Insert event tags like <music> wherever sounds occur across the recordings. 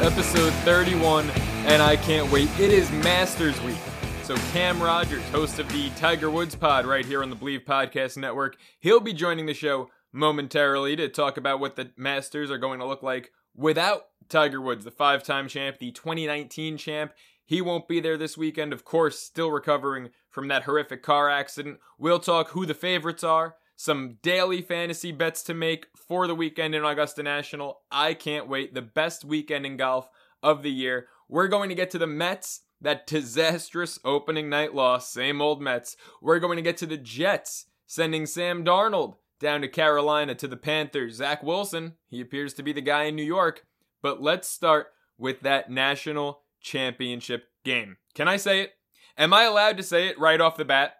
Episode 31, and I can't wait. It is Masters Week. So, Cam Rogers, host of the Tiger Woods pod right here on the Believe Podcast Network, he'll be joining the show momentarily to talk about what the Masters are going to look like without Tiger Woods, the five time champ, the 2019 champ. He won't be there this weekend, of course, still recovering from that horrific car accident. We'll talk who the favorites are, some daily fantasy bets to make for the weekend in Augusta National. I can't wait. The best weekend in golf of the year. We're going to get to the Mets, that disastrous opening night loss, same old Mets. We're going to get to the Jets, sending Sam Darnold down to Carolina to the Panthers. Zach Wilson, he appears to be the guy in New York. But let's start with that national championship game. Can I say it? Am I allowed to say it right off the bat?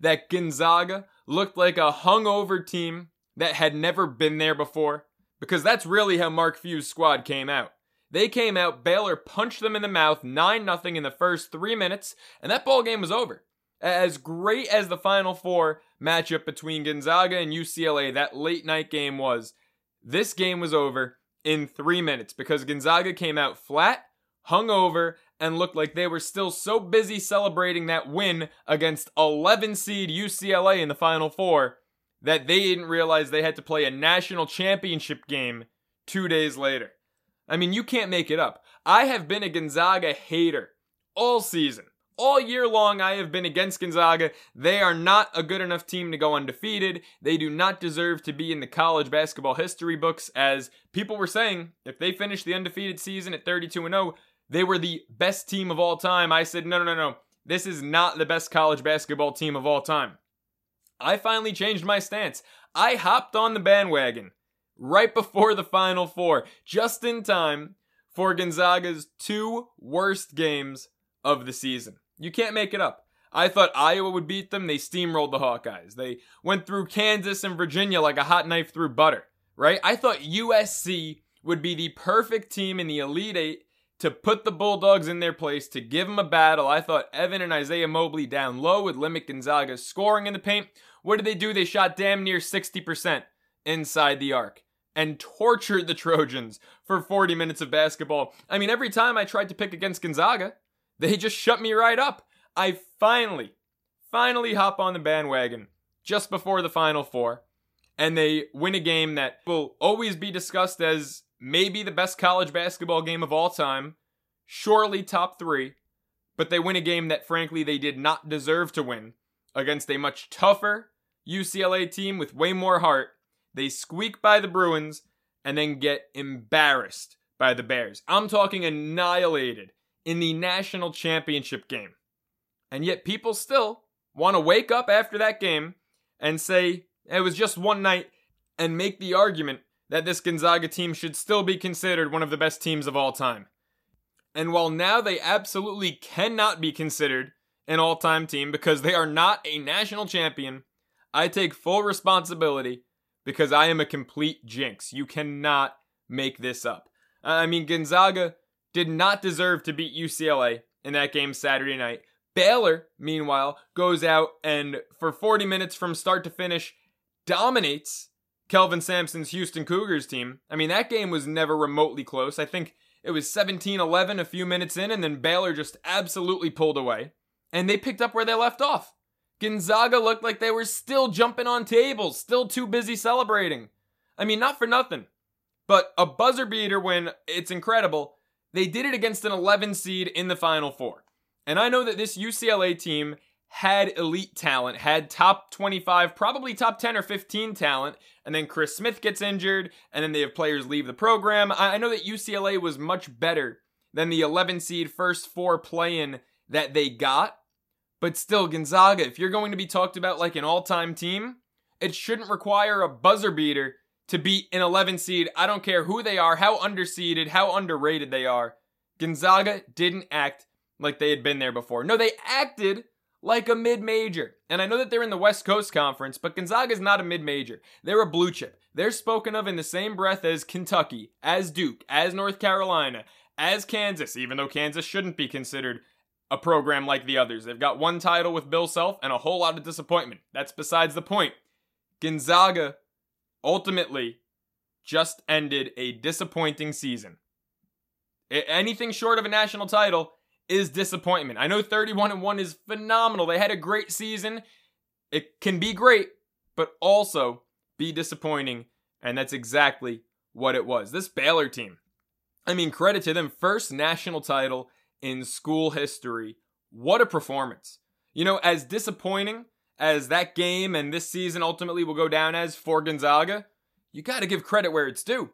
That Gonzaga looked like a hungover team that had never been there before? Because that's really how Mark Few's squad came out. They came out, Baylor punched them in the mouth 9 0 in the first three minutes, and that ball game was over. As great as the Final Four matchup between Gonzaga and UCLA, that late night game was, this game was over in three minutes because Gonzaga came out flat, hungover, and looked like they were still so busy celebrating that win against 11 seed UCLA in the Final Four that they didn't realize they had to play a national championship game two days later. I mean, you can't make it up. I have been a Gonzaga hater all season. All year long, I have been against Gonzaga. They are not a good enough team to go undefeated. They do not deserve to be in the college basketball history books, as people were saying. If they finish the undefeated season at 32 0, they were the best team of all time. I said, no, no, no, no. This is not the best college basketball team of all time. I finally changed my stance. I hopped on the bandwagon right before the Final Four, just in time for Gonzaga's two worst games of the season. You can't make it up. I thought Iowa would beat them. They steamrolled the Hawkeyes. They went through Kansas and Virginia like a hot knife through butter, right? I thought USC would be the perfect team in the Elite Eight to put the Bulldogs in their place, to give them a battle. I thought Evan and Isaiah Mobley down low with limit Gonzaga scoring in the paint. What did they do? They shot damn near 60% inside the arc and tortured the Trojans for 40 minutes of basketball. I mean, every time I tried to pick against Gonzaga, they just shut me right up. I finally, finally hop on the bandwagon just before the Final Four, and they win a game that will always be discussed as maybe the best college basketball game of all time, surely top three, but they win a game that frankly they did not deserve to win against a much tougher UCLA team with way more heart. They squeak by the Bruins and then get embarrassed by the Bears. I'm talking annihilated in the national championship game. And yet people still want to wake up after that game and say it was just one night and make the argument that this Gonzaga team should still be considered one of the best teams of all time. And while now they absolutely cannot be considered an all time team because they are not a national champion, I take full responsibility because I am a complete jinx. You cannot make this up. I mean, Gonzaga did not deserve to beat UCLA in that game Saturday night. Baylor, meanwhile, goes out and for 40 minutes from start to finish dominates Kelvin Sampson's Houston Cougars team. I mean, that game was never remotely close. I think it was 17 11 a few minutes in, and then Baylor just absolutely pulled away. And they picked up where they left off. Gonzaga looked like they were still jumping on tables, still too busy celebrating. I mean, not for nothing, but a buzzer beater win, it's incredible. They did it against an 11 seed in the Final Four. And I know that this UCLA team had elite talent, had top 25, probably top 10 or 15 talent, and then Chris Smith gets injured, and then they have players leave the program. I know that UCLA was much better than the 11 seed first four play in that they got, but still, Gonzaga, if you're going to be talked about like an all time team, It shouldn't require a buzzer beater to beat an 11 seed. I don't care who they are, how underseeded, how underrated they are. Gonzaga didn't act like they had been there before. No, they acted like a mid major. And I know that they're in the West Coast Conference, but Gonzaga is not a mid major. They're a blue chip. They're spoken of in the same breath as Kentucky, as Duke, as North Carolina, as Kansas, even though Kansas shouldn't be considered a program like the others. They've got one title with Bill Self and a whole lot of disappointment. That's besides the point. Gonzaga ultimately just ended a disappointing season. Anything short of a national title is disappointment. I know 31 and 1 is phenomenal. They had a great season. It can be great, but also be disappointing, and that's exactly what it was. This Baylor team, I mean, credit to them, first national title in school history. What a performance. You know, as disappointing as that game and this season ultimately will go down as for Gonzaga, you got to give credit where it's due,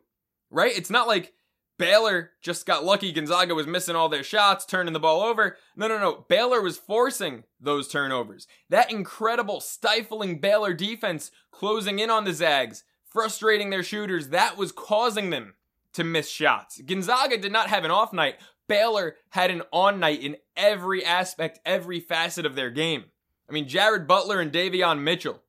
right? It's not like Baylor just got lucky. Gonzaga was missing all their shots, turning the ball over. No, no, no. Baylor was forcing those turnovers. That incredible, stifling Baylor defense closing in on the Zags, frustrating their shooters, that was causing them to miss shots. Gonzaga did not have an off night. Baylor had an on night in every aspect, every facet of their game. I mean, Jared Butler and Davion Mitchell,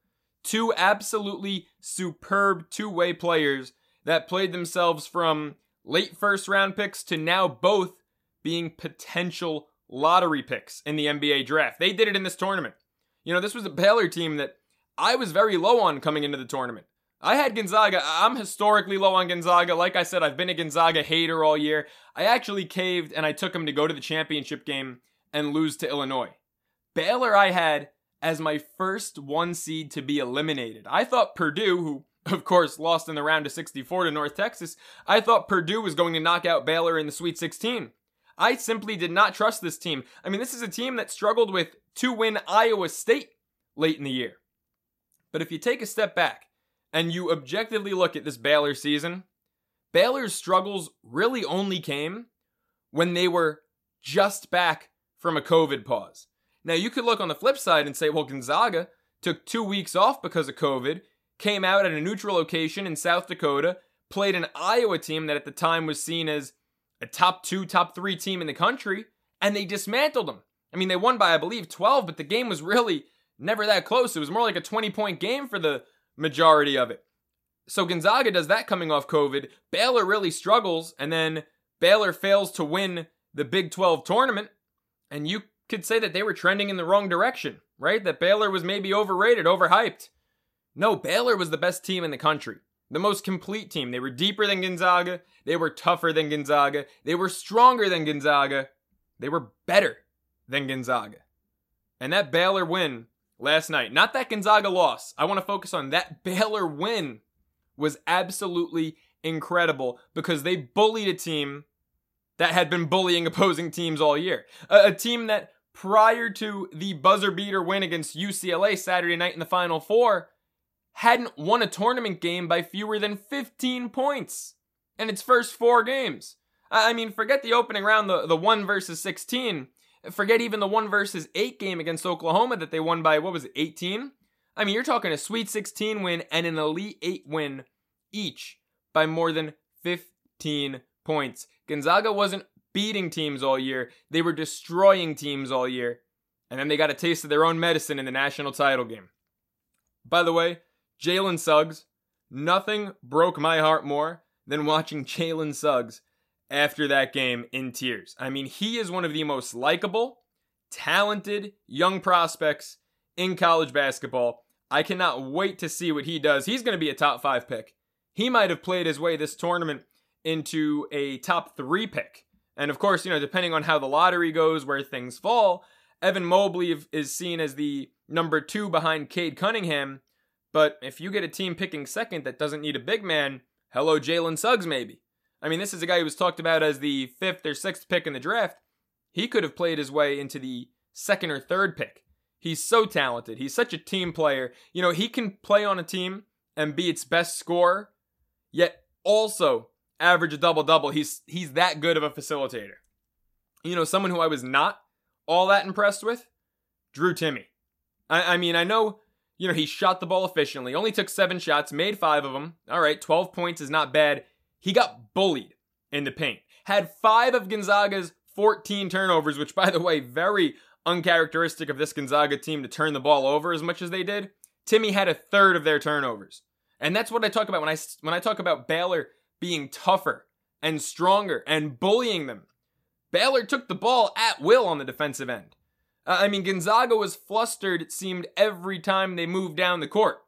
two absolutely superb two way players that played themselves from late first round picks to now both being potential lottery picks in the NBA draft. They did it in this tournament. You know, this was a Baylor team that I was very low on coming into the tournament. I had Gonzaga. I'm historically low on Gonzaga. Like I said, I've been a Gonzaga hater all year. I actually caved and I took them to go to the championship game and lose to Illinois. Baylor, I had as my first one seed to be eliminated. I thought Purdue, who <laughs> of course, lost in the round of 64 to North Texas, I thought Purdue was going to knock out Baylor in the Sweet 16. I simply did not trust this team. I mean, this is a team that struggled with to win Iowa State late in the year. But if you take a step back and you objectively look at this Baylor season, Baylor's struggles really only came when they were just back from a COVID pause. Now, you could look on the flip side and say, well, Gonzaga took two weeks off because of COVID came out at a neutral location in South Dakota, played an Iowa team that at the time was seen as a top two, top three team in the country, and they dismantled them. I mean, they won by, I believe, 12, but the game was really never that close. It was more like a 20 point game for the majority of it. So Gonzaga does that coming off COVID. Baylor really struggles, and then Baylor fails to win the Big 12 tournament. And you could say that they were trending in the wrong direction, right? That Baylor was maybe overrated, overhyped. No, Baylor was the best team in the country. The most complete team. They were deeper than Gonzaga. They were tougher than Gonzaga. They were stronger than Gonzaga. They were better than Gonzaga. And that Baylor win last night, not that Gonzaga loss. I want to focus on that Baylor win was absolutely incredible because they bullied a team that had been bullying opposing teams all year. A, a, team that prior to the buzzer beater win against UCLA Saturday night in the Final Four hadn't won a tournament game by fewer than 15 points in its first four games. I mean, forget the opening round, the, the 1 versus 16. Forget even the 1 versus 8 game against Oklahoma that they won by, what was it, 18? I mean, you're talking a Sweet 16 win and an Elite 8 win each by more than 15 points. Gonzaga wasn't beating teams all year, they were destroying teams all year. And then they got a taste of their own medicine in the national title game. By the way, Jalen Suggs, nothing broke my heart more than watching <laughs> Jalen Suggs after that game in tears. I mean, he is one of the most likable, talented young prospects in college basketball. I cannot wait to see what he does. He's going to be a top five pick. He might have played his way this tournament into a top three pick. And of course, you know, depending on how the lottery goes, where things fall, Evan Mobley is seen as the number two behind Cade Cunningham. But if you get a team picking second that doesn't need a big man, hello, Jalen Suggs, maybe. I mean, this is a guy who was talked about as the fifth or sixth pick in the draft. He could have played his way into the second or third pick. He's so talented. He's such a team player. You know, he can play on a team and be its best scorer, yet also average a double double. He's he's that good of a facilitator. You know, someone who I was not all that impressed with, Drew Timme. I, I mean, I know You know, he shot the ball efficiently, only took seven shots, made five of them. All right, 12 points is not bad. He got bullied in the paint. Had five of Gonzaga's 14 turnovers, which, by the way, very uncharacteristic of this Gonzaga team to turn the ball over as much as they did. Timme had a third of their turnovers. And that's what I talk about when I when I talk about Baylor being tougher and stronger and bullying them. Baylor took the ball at will on the defensive end. Uh, I mean, Gonzaga was flustered, it seemed, every time they moved down the court.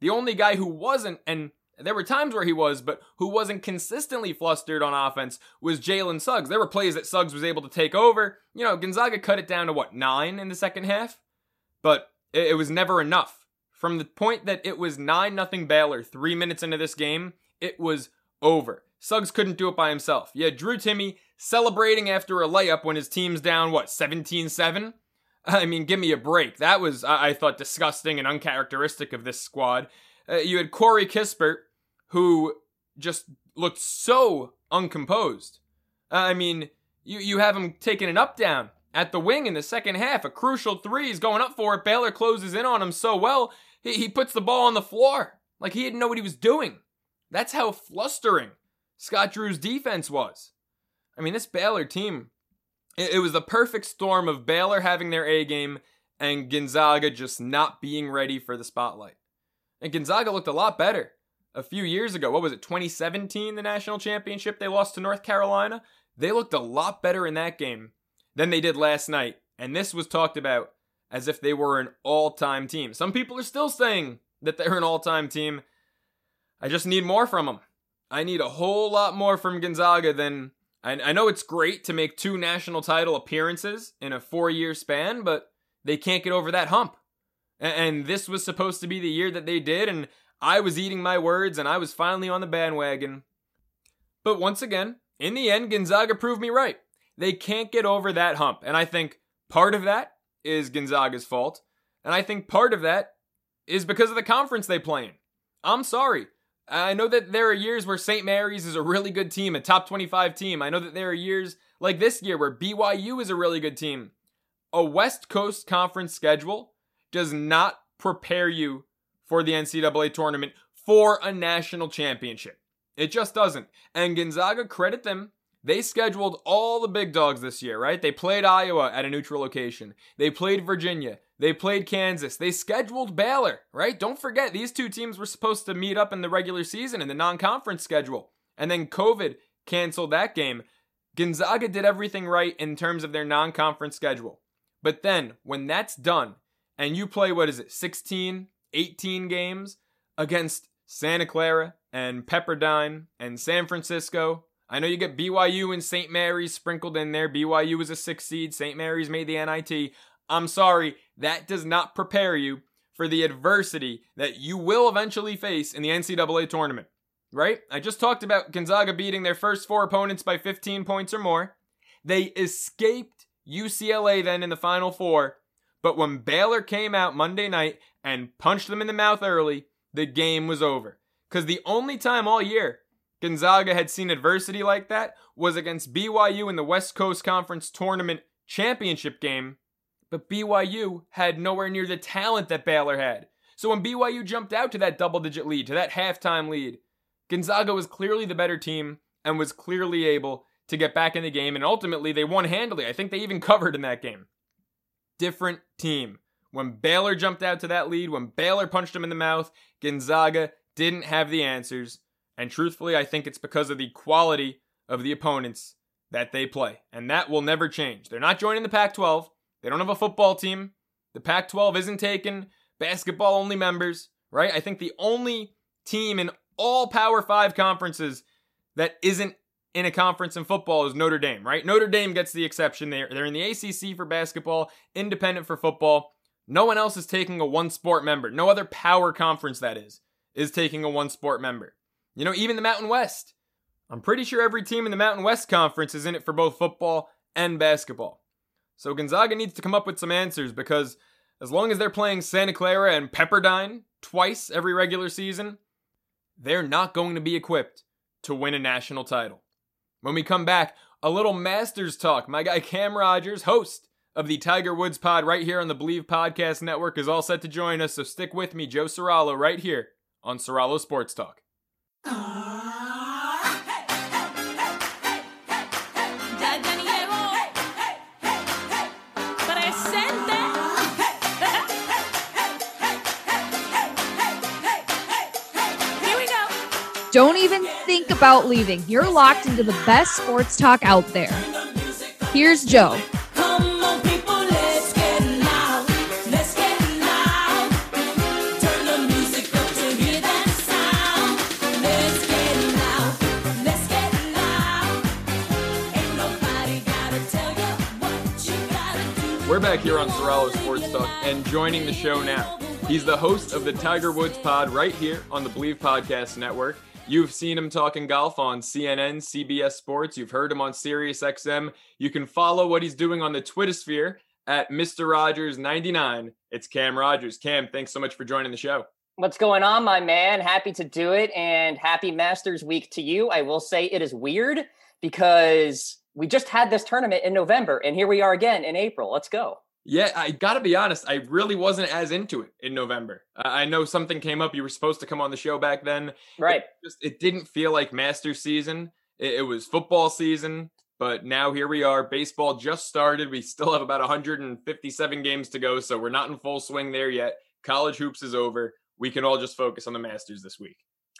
The only guy who wasn't, and there were times where he was, but who wasn't consistently flustered on offense was Jalen Suggs. There were plays that Suggs was able to take over. You know, Gonzaga cut it down to what, nine in the second half? But it, it was never enough. From the point that it was 9 nothing Baylor three minutes into this game, it was over. Suggs couldn't do it by himself. Yeah, Drew Timme celebrating after a layup when his team's down, what, 17 7? <laughs> I mean, give me a break. That was, I thought, disgusting and uncharacteristic of this squad. Uh, you had Corey Kispert, who just looked so uncomposed. Uh, I mean, you, you have him taking an up down at the wing in the second half. A crucial three. He's going up for it. Baylor closes in on him so well, he, he puts the ball on the floor. Like he didn't know what he was doing. That's how flustering Scott Drew's defense was. I mean, this Baylor team, it, it was the perfect storm of Baylor having their A game and Gonzaga just not being ready for the spotlight. And Gonzaga looked a lot better a few years ago. What was it, 2017, the national championship they lost to North Carolina? They looked a lot better in that game than they did last night. And this was talked about as if they were an all time team. Some people are still saying that they're an all time team. I just need more from them. I need a whole lot more from Gonzaga than. I, I know it's great to make two national title appearances in a four year span, but they can't get over that hump. And, and this was supposed to be the year that they did, and I was eating my words and I was finally on the bandwagon. But once again, in the end, Gonzaga proved me right. They can't get over that hump. And I think part of that is Gonzaga's fault. And I think part of that is because of the conference they play in. I'm sorry. I know that there are years where St. Mary's is a really good team, a top 25 team. I know that there are years like this year where BYU is a really good team. A West Coast Conference schedule does not prepare you for the NCAA tournament for a national championship. It just doesn't. And Gonzaga, credit them, they scheduled all the big dogs this year, right? They played Iowa at a neutral location. They played Virginia. They played Kansas. They scheduled Baylor, right? Don't forget, these two teams were supposed to meet up in the regular season in the non conference schedule. And then COVID canceled that game. Gonzaga did everything right in terms of their non conference schedule. But then, when that's done, and you play, what is it, 16, 18 games against Santa Clara and Pepperdine and San Francisco I know you get BYU and St. Mary's sprinkled in there. BYU was a six seed. St. Mary's made the NIT. I'm sorry, that does not prepare you for the adversity that you will eventually face in the NCAA tournament. Right? I just talked about Gonzaga beating their first four opponents by 15 points or more. They escaped UCLA then in the final four, but when Baylor came out Monday night and punched them in the mouth early, the game was over. Because the only time all year Gonzaga had seen adversity like that was against BYU in the West Coast Conference Tournament Championship game, but BYU had nowhere near the talent that Baylor had. So when BYU jumped out to that double digit lead, to that halftime lead, Gonzaga was clearly the better team and was clearly able to get back in the game, and ultimately they won handily. I think they even <laughs> covered in that game. Different team. When Baylor jumped out to that lead, when Baylor punched them in the mouth, Gonzaga didn't have the answers. And truthfully, I think it's because of the quality of the opponents that they play. And that will never change. They're not joining the Pac 12. They don't have a football team. The Pac 12 isn't taking basketball only members, right? I think the only team in all Power 5 conferences that isn't in a conference in football is Notre Dame, right? Notre Dame gets the exception. They're, they're in the ACC for basketball, independent for football. No one else is taking a one sport member. No other power conference, that is, is taking a one sport member. You know, even the Mountain West. I'm pretty sure every team in the Mountain West Conference is in it for both football and basketball. So Gonzaga needs to come up with some answers because as long as they're playing Santa Clara and Pepperdine twice every regular season, they're not going to be equipped to win a national title. When we come back, a little Masters talk. My guy Cam Rogers, host of the Tiger Woods pod right here on the Believe Podcast Network is all set to join us, so stick with me, Joe Soralo, right here on Soralo Sports Talk. Don't even think about leaving. You're locked into the best sports talk out there. Here's Joe. We're back here on Soralo Sports Talk, and joining the show now, he's the host of the Tiger Woods Pod right here on the Believe Podcast Network. You've seen him talking golf on CNN, CBS Sports. You've heard him on SiriusXM. You can follow what he's doing on the Twitter sphere at Mr. Rogers99. It's Cam Rogers. Cam, thanks so much for joining the show. What's going on, my man? Happy to do it and happy Masters Week to you. I will say it is weird because we just had this tournament in November and here we are again in April. Let's go. Yeah, I got to be honest. I really wasn't as into it in November. I know something came up. You were supposed to come on the show back then. Right. It just it didn't feel like Masters season. It, it was football season, but now here we are. Baseball just started. We still have about 157 games to go, so we're not in full swing there yet. College hoops is over. We can all just focus on the Masters this week.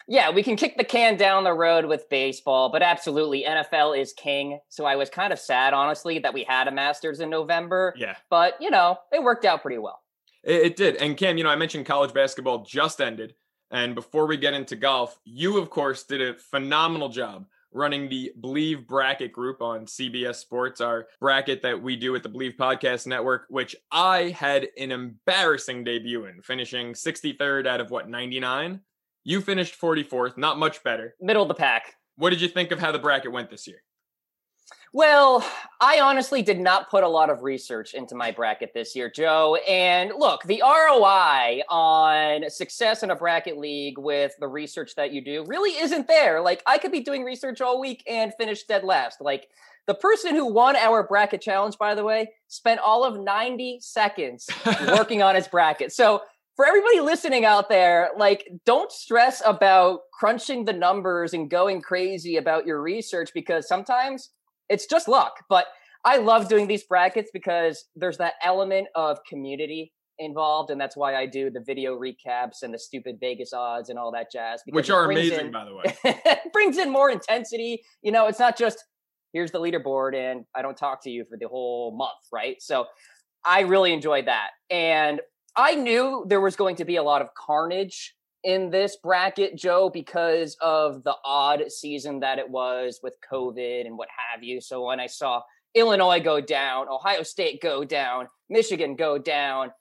Yeah, we can kick the can down the road with baseball, but absolutely, NFL is king. So I was kind of sad, honestly, that we had a Masters in November. Yeah. But, you know, it worked out pretty well. It, it did. And Cam, you know, I mentioned college basketball just ended. And before we get into golf, you, of course, did a phenomenal job running the Believe bracket group on CBS Sports, our bracket that we do at the Believe Podcast Network, which I had an embarrassing debut in, finishing 63rd out of what, 99? You finished 44th, not much better. Middle of the pack. What did you think of how the bracket went this year? Well, I honestly did not put a lot of research into my bracket this year, Joe. And look, the ROI on success in a bracket league with the research that you do really isn't there. Like, I could be doing research all week and finish dead last. Like, the person who won our bracket challenge, by the way, spent all of 90 seconds <laughs> working on his bracket. So, for everybody listening out there, like, don't stress about crunching the numbers and going crazy about your research because sometimes it's just luck. But I love doing these brackets because there's that element of community involved, and that's why I do the video recaps and the stupid Vegas odds and all that jazz. Which are amazing, in, by the way. <laughs> brings in more intensity. You know, it's not just here's the leaderboard and I don't talk to you for the whole month, right? So I really enjoyed that. And I knew there was going to be a lot of carnage in this bracket, Joe, because of the odd season that it was with COVID and what have you. So when I saw Illinois go down, Ohio State go down, Michigan go down,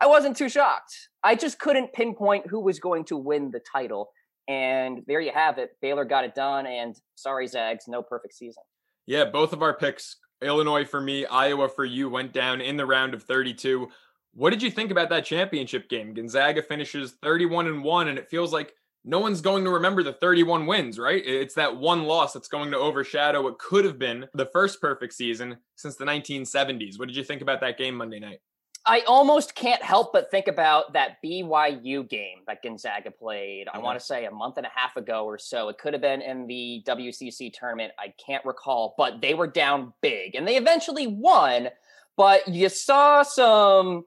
I wasn't too shocked. I just couldn't pinpoint who was going to win the title. And there you have it. Baylor got it done. And sorry, Zags, no perfect season. Yeah, both of our picks, Illinois for me, Iowa for you, went down in the round of 32. What did you think about that championship game? Gonzaga finishes 31 and 1 and it feels like no one's going to remember the 31 wins, right? It's that one loss that's going to overshadow what could have been the first perfect season since the 1970s. What did you think about that game Monday night? I almost can't help but think about that BYU game that Gonzaga played. I uh-huh. want to say a month and a half ago or so. It could have been in the WCC tournament. I can't recall, but they were down big and they eventually won. But you saw some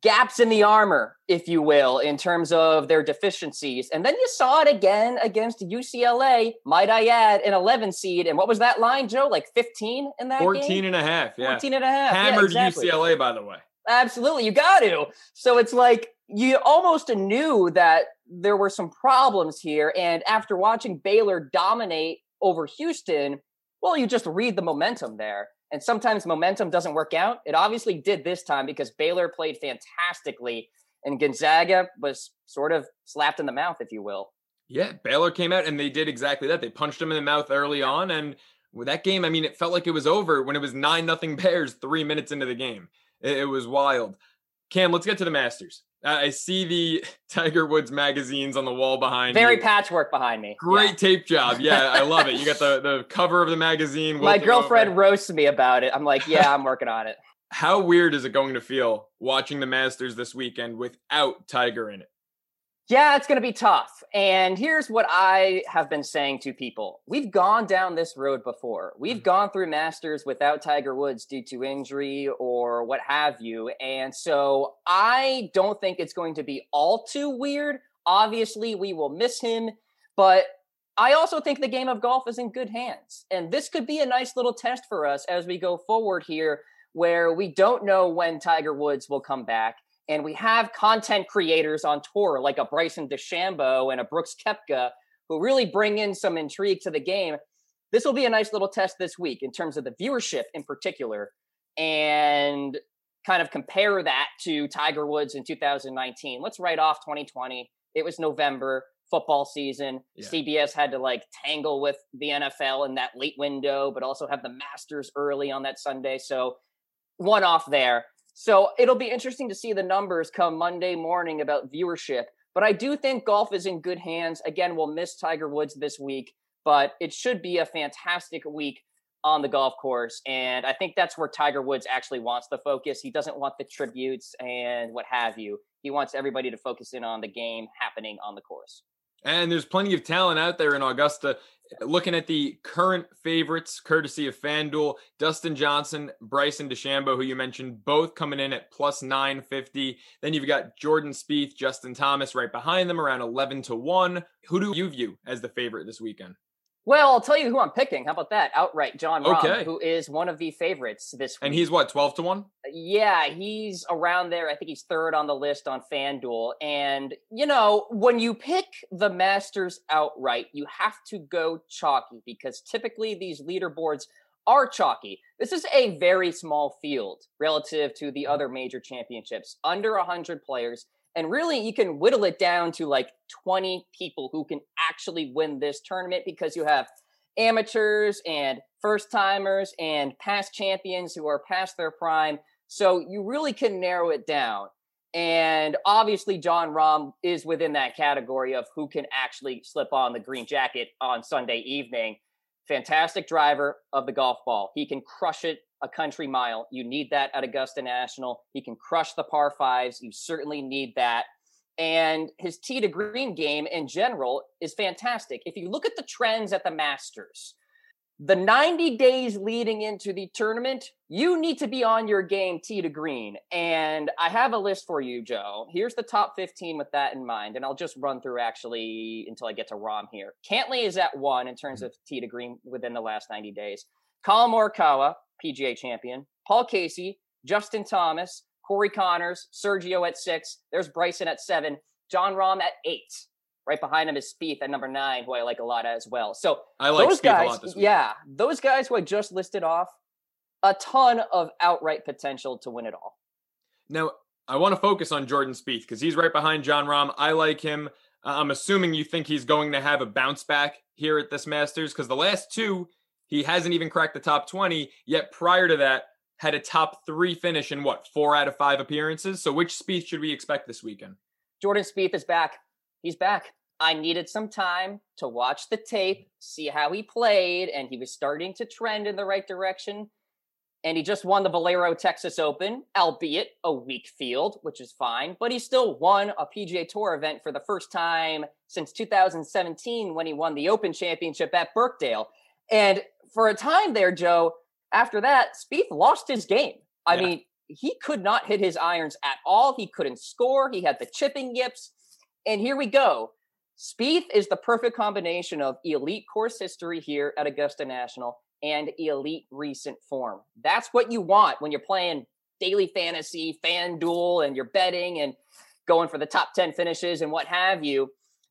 gaps in the armor, if you will, in terms of their deficiencies. And then you saw it again against UCLA, might I add, an 11 seed. And what was that line, Joe? Like 15 in that 14 game? and a half. Yeah. 14 and a half. Hammered yeah, exactly. UCLA, by the way. Absolutely. You got to. So it's like you almost knew that there were some problems here. And after watching Baylor dominate over Houston, well, you just read the momentum there. And sometimes momentum doesn't work out. It obviously did this time because Baylor played fantastically and Gonzaga was sort of slapped in the mouth, if you will. Yeah, Baylor came out and they did exactly that. They punched him in the mouth early on. And with that game, I mean, it felt like it was over when it was 9 nothing Bears three minutes into the game. It, it was wild. Cam, let's get to the Masters. I see the <laughs> Tiger Woods magazines on the wall behind Very you. patchwork behind me. Great yeah. tape job. Yeah, I <laughs> love it. You got the, the cover of the magazine. My girlfriend over. roasts me about it. I'm like, yeah, I'm working on it. <laughs> How weird is it going to feel watching the Masters this weekend without Tiger in it? Yeah, it's going to be tough. And here's what I have been saying to people we've gone down this road before. We've mm-hmm. gone through Masters without Tiger Woods due to injury or what have you. And so I don't think it's going to be all too weird. Obviously, we will miss him, but I also think the game of golf is in good hands. And this could be a nice little test for us as we go forward here, where we don't know when Tiger Woods will come back and we have content creators on tour like a Bryson DeChambeau and a Brooks Koepka who really bring in some intrigue to the game. This will be a nice little test this week in terms of the viewership in particular and kind of compare that to Tiger Woods in 2019. Let's write off 2020. It was November, football season. Yeah. CBS had to like tangle with the NFL in that late window, but also have the Masters early on that Sunday. So one off there. So it'll be interesting to see the numbers come Monday morning about viewership. But I do think golf is in good hands. Again, we'll miss Tiger Woods this week, but it should be a fantastic week on the golf course. And I think that's where Tiger Woods actually wants the focus. He doesn't want the tributes and what have you. He wants everybody to focus in on the game happening on the course. And there's plenty of talent out there in Augusta. Looking at the current favorites, courtesy of FanDuel, Dustin Johnson, Bryson DeChambeau, who you mentioned, both coming in at plus 950. Then you've got Jordan Spieth, Justin Thomas right behind them, around 11 to 1. Who do you view as the favorite this weekend? Well, I'll tell you who I'm picking. How about that? Outright, Jon Rahm, okay. who is one of the favorites this week. And he's what, 12 to 1? Uh, yeah, he's around there. I think he's third on the list on FanDuel. And, you know, when you pick the Masters outright, you have to go chalky because typically these leaderboards are chalky. This is a very small field relative to the mm. other major championships, under 100 players. And really, you can whittle it down to like 20 people who can actually win this tournament because you have amateurs and first timers and past champions who are past their prime. So you really can narrow it down. And obviously, Jon Rahm is within that category of who can actually slip on the green jacket on Sunday evening. Fantastic driver of the golf ball. He can crush it a country mile. You need that at Augusta National. He can crush the par fives. You certainly need that. And his tee to green game in general is fantastic. If you look at the trends at the Masters, the 90 days leading into the tournament, you need to be on your game tee to green. And I have a list for you, Joe. Here's the top 15 with that in mind. And I'll just run through actually until I get to Rahm here. Cantlay is at one in terms mm-hmm. of tee to green within the last 90 days. Collin Morikawa PGA champion, Paul Casey, Justin Thomas, Corey Conners, Sergio at six. There's Bryson at seven, Jon Rahm at eight. Right behind him is Spieth at number nine, who I like a lot as well. So I like those Spieth guys, yeah, those guys who I just listed off, a ton of outright potential to win it all. Now I want to focus on Jordan Spieth because he's right behind Jon Rahm. I like him. I'm assuming you think he's going to have a bounce back here at this Masters because the last two he hasn't even cracked the top 20, yet prior to that, had a top three finish in what, four out of five appearances? So which Spieth should we expect this weekend? Jordan Spieth is back. He's back. I needed some time to watch the tape, see how he played, and he was starting to trend in the right direction. And he just won the Valero Texas Open, albeit a weak field, which is fine, but he still won a PGA Tour event for the first time since 2017 when he won the Open Championship at Birkdale. And for a time there, Joe, after that, Spieth lost his game. I yeah. mean, he could not hit his irons at all. He couldn't score. He had the chipping yips. And here we go. Spieth is the perfect combination of elite course history here at Augusta National and elite recent form. That's what you want when you're playing daily fantasy, FanDuel, and you're betting and going for the top 10 finishes and what have you.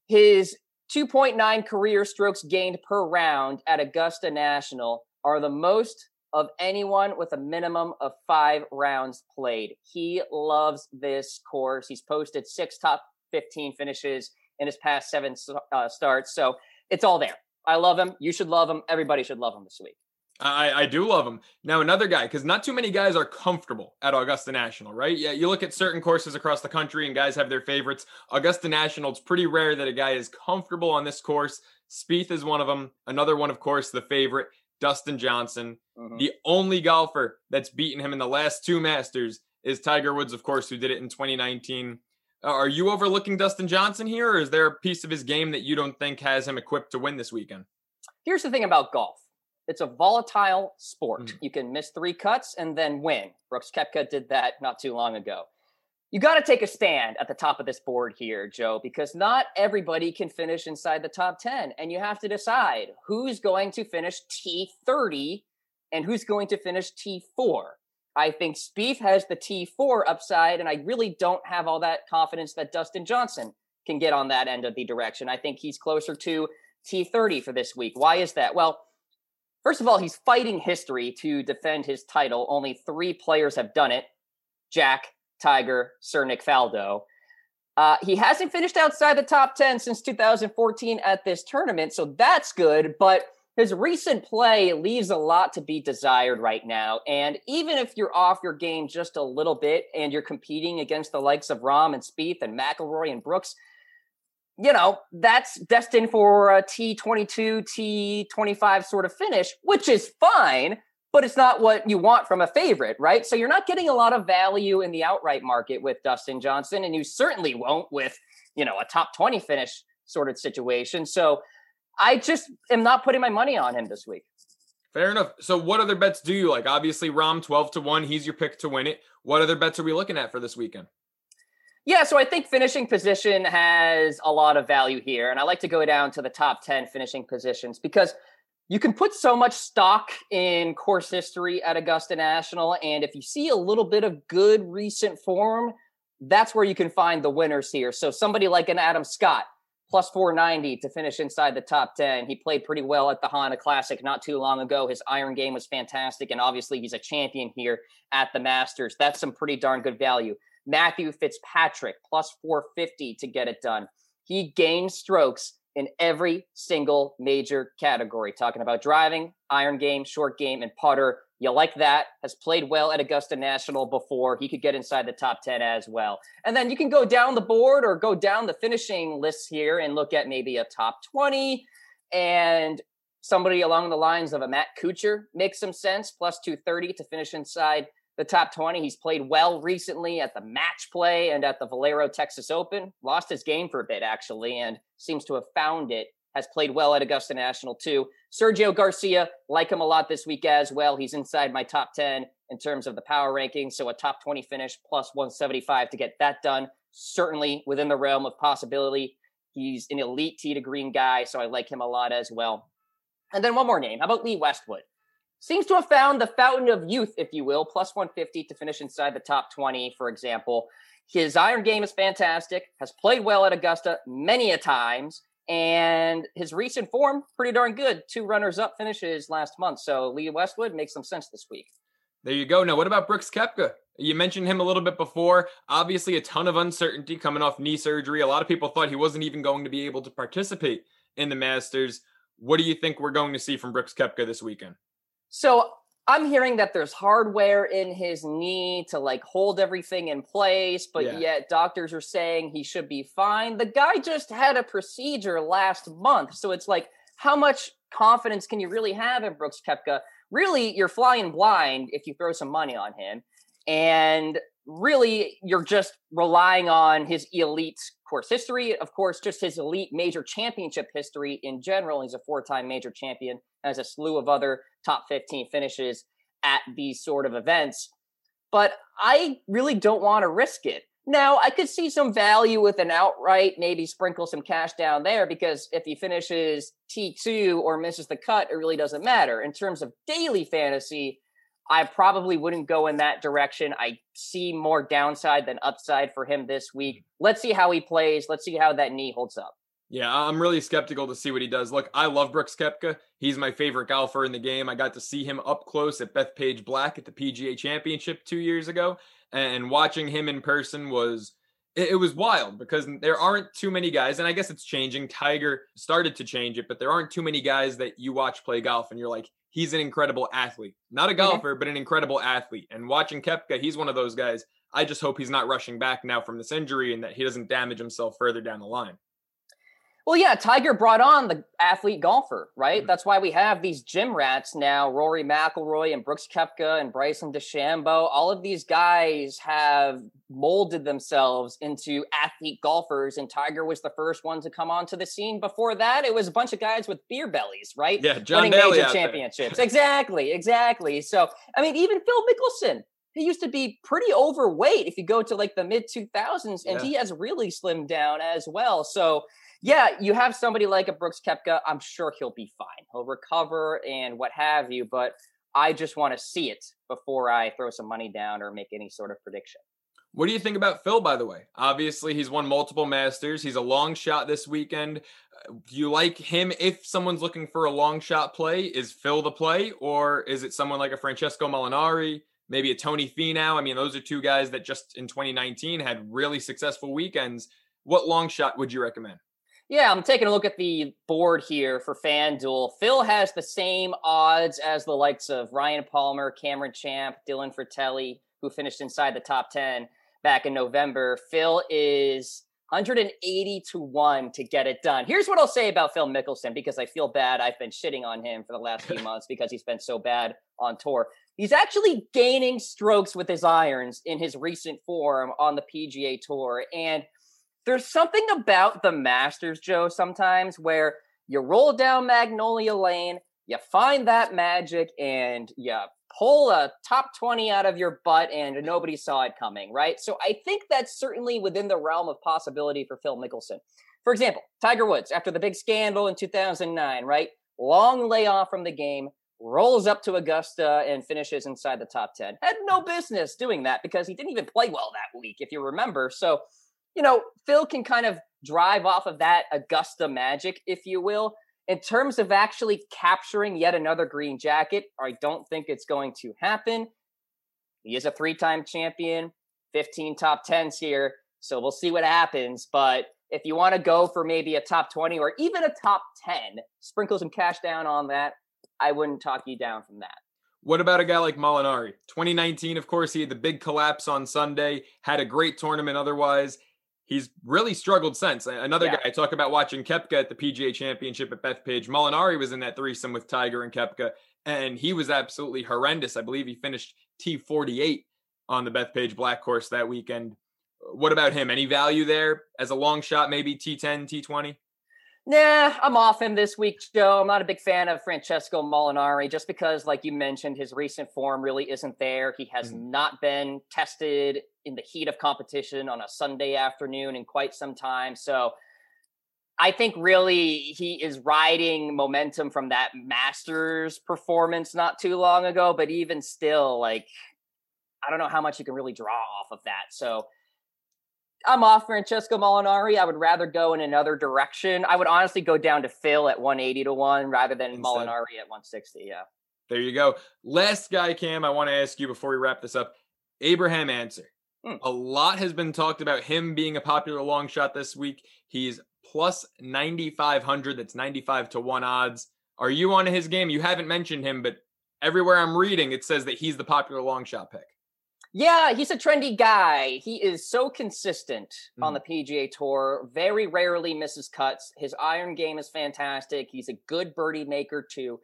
His 2.9 career strokes gained per round at Augusta National are the most of anyone with a minimum of five rounds played. He loves this course. He's posted six top 15 finishes in his past seven uh, starts. So it's all there. I love him. You should love him. Everybody should love him this week. I, I do love him. Now, another guy, because not too many guys are comfortable at Augusta National, right? Yeah, you look at certain courses across the country and guys have their favorites. Augusta National, it's pretty rare that a guy is comfortable on this course. Spieth is one of them. Another one, of course, the favorite. Dustin Johnson. Mm-hmm. The only golfer that's beaten him in the last two Masters is Tiger Woods, of course, who did it in 2019. Uh, are you overlooking Dustin Johnson here, or is there a piece of his game that you don't think has him equipped to win this weekend? Here's the thing about golf it's a volatile sport. Mm-hmm. You can miss three cuts and then win. Brooks Koepka did that not too long ago you got to take a stand at the top of this board here, Joe, because not everybody can finish inside the top 10. And you have to decide who's going to finish T30 and who's going to finish T4. I think Spieth has the T4 upside, and I really don't have all that confidence that Dustin Johnson can get on that end of the direction. I think he's closer to T30 for this week. Why is that? Well, first of all, he's fighting history to defend his title. Only three players have done it Jack, Tiger, Sir Nick Faldo. Uh, he hasn't finished outside the top 10 since 2014 at this tournament, so that's good. But his recent play leaves a lot to be desired right now. And even if you're off your game just a little bit and you're competing against the likes of Rahm and Spieth and McIlroy and Brooks, you know, that's destined for a T22, T25 sort of finish, which is fine but it's not what you want from a favorite, right? So you're not getting a lot of value in the outright market with Dustin Johnson, and you certainly won't with, you know, a top 20 finish sort of situation. So I just am not putting my money on him this week. Fair enough. So what other bets do you like? Obviously, Rahm 12 to 1, he's your pick to win it. What other bets are we looking at for this weekend? Yeah, so I think finishing position has a lot of value here. And I like to go down to the top 10 finishing positions because – you can put so much stock in course history at Augusta National. And if you see a little bit of good recent form, that's where you can find the winners here. So somebody like an Adam Scott, plus 490 to finish inside the top 10. He played pretty well at the Honda Classic not too long ago. His iron game was fantastic. And obviously, he's a champion here at the Masters. That's some pretty darn good value. Matthew Fitzpatrick, plus 450 to get it done. He gained strokes in every single major category. Talking about driving, iron game, short game, and putter. You like that. Has played well at Augusta National before. He could get inside the top 10 as well. And then you can go down the board or go down the finishing list here and look at maybe a top 20 and somebody along the lines of a Matt Kuchar makes some sense, plus 230 to finish inside the top 20. He's played well recently at the match play and at the Valero Texas Open. Lost his game for a bit, actually, and seems to have found it. Has played well at Augusta National, too. Sergio Garcia, like him a lot this week as well. He's inside my top 10 in terms of the power rankings. So a top 20 finish plus 175 to get that done. Certainly within the realm of possibility. He's an elite tee to green guy, so I like him a lot as well. And then one more name. How about Lee Westwood? seems to have found the fountain of youth, if you will, plus 150 to finish inside the top 20, for example. His iron game is fantastic, has played well at Augusta many a times, and his recent form, pretty darn good. Two runners up finishes last month. So Lee Westwood makes some sense this week. There you go. Now, what about Brooks Koepka? You mentioned him a little bit before. Obviously, a ton of uncertainty coming off knee surgery. A lot of people thought he wasn't even going to be able to participate in the Masters. What do you think we're going to see from Brooks Koepka this weekend? So I'm hearing that there's hardware in his knee to like hold everything in place, but yeah. yet doctors are saying he should be fine. The guy just had a procedure last month. So it's like, how much confidence can you really have in Brooks Koepka? Really, you're flying blind if you throw some money on him. And really, you're just relying on his elite course history. Of course, just his elite major championship history in general. He's a four time major champion, has a slew of other top 15 finishes at these sort of events. But I really don't want to risk it. Now, I could see some value with an outright, maybe sprinkle some cash down there because if he finishes T2 or misses the cut, it really doesn't matter. In terms of daily fantasy, I probably wouldn't go in that direction. I see more downside than upside for him this week. Mm-hmm. Let's see how he plays. Let's see how that knee holds up. Yeah, I'm really skeptical to see what he does. Look, I love Brooks Koepka. He's my favorite golfer in the game. I got to see him up close at Bethpage Black at the PGA Championship two years ago, and watching him in person was it, was wild because there aren't too many guys, and I guess it's changing. Tiger started to change it, but there aren't too many guys that you watch play golf and you're like, he's an incredible athlete, not a golfer, but an incredible athlete. And watching Koepka, he's one of those guys. I just hope he's not rushing back now from this injury and that he doesn't damage himself further down the line. Well, yeah, Tiger brought on the athlete golfer, right? Mm-hmm. That's why we have these gym rats now Rory McIlroy and Brooks Koepka and Bryson DeChambeau. All of these guys have molded themselves into athlete golfers, and Tiger was the first one to come onto the scene. Before that, it was a bunch of guys with beer bellies, right? Yeah, John Winning Daly major championships. exactly, exactly. So, I mean, even Phil Mickelson, he used to be pretty overweight if you go to like the mid 2000s, and Yeah. he has really slimmed down as well. So, yeah, you have somebody like a Brooks Koepka. I'm sure he'll be fine. He'll recover and what have you. But I just want to see it before I throw some money down or make any sort of prediction. What do you think about Phil, by the way? Obviously, he's won multiple Masters. He's a long shot this weekend. Uh, Do you like him if someone's looking for a long shot play? Is Phil the play, or is it someone like a Francesco Molinari, maybe a Tony Finau? I mean, those are two guys that just in 2019 had really successful weekends. What long shot would you recommend? Yeah, I'm taking a look at the board here for FanDuel. Phil has the same odds as the likes of Ryan Palmer, Cameron Champ, Dylan Frittelli, who finished inside the top 10 back in November. Phil is 180 to 1 to get it done. Here's what I'll say about Phil Mickelson because I feel bad. I've been shitting on him for the last few <laughs> months because he's been so bad on tour. He's actually gaining strokes with his irons in his recent form on the PGA Tour. And there's something about the Masters, Joe, sometimes where you roll down Magnolia Lane, you find that magic, and you pull a top 20 out of your butt, and nobody saw it coming, right? So I think that's certainly within the realm of possibility for Phil Mickelson. For example, Tiger Woods, after the big scandal in 2009, right? Long layoff from the game, rolls up to Augusta and finishes inside the top 10. Had no business doing that because he didn't even play well that week, if you remember. So, you know, Phil can kind of drive off of that Augusta magic, if you will. In terms of actually capturing yet another green jacket, I don't think it's going to happen. He is a three time champion, 15 top 10s here. So we'll see what happens. But if you want to go for maybe a top 20 or even a top 10, sprinkle some cash down on that. I wouldn't talk you down from that. What about a guy like Molinari? 2019, of course, he had the big collapse on Sunday, had a great tournament otherwise. He's really struggled since. Another Yeah. guy, I talk about watching Koepka at the PGA Championship at Bethpage. Molinari was in that threesome with Tiger and Koepka, and he was absolutely horrendous. I believe he finished T48 on the Bethpage Black Course that weekend. What about him? Any value there as a long shot, maybe T10, T20? Nah, I'm off him this week, Joe. I'm not a big fan of Francesco Molinari just because, like you mentioned, his recent form really isn't there. He has Mhm. not been tested in the heat of competition on a Sunday afternoon in quite some time. So I think really he is riding momentum from that Masters performance not too long ago. But even still, like, I don't know how much you can really draw off of that. So I'm off Francesco Molinari. I would rather go in another direction. I would honestly go down to Phil at 180 to 1 rather than Instead. Molinari at 160. Yeah. There you go. Last guy, Cam, I want to ask you before we wrap this up Abraham Ancer. Hmm. A lot has been talked about him being a popular long shot this week. He's plus 9,500. That's 95 to 1 odds. Are you on his game? You haven't mentioned him, but everywhere I'm reading, it says that he's the popular long shot pick. Yeah, he's a trendy guy. He is so consistent on Mhm. the PGA Tour, very rarely misses cuts. His iron game is fantastic. He's a good birdie maker, too.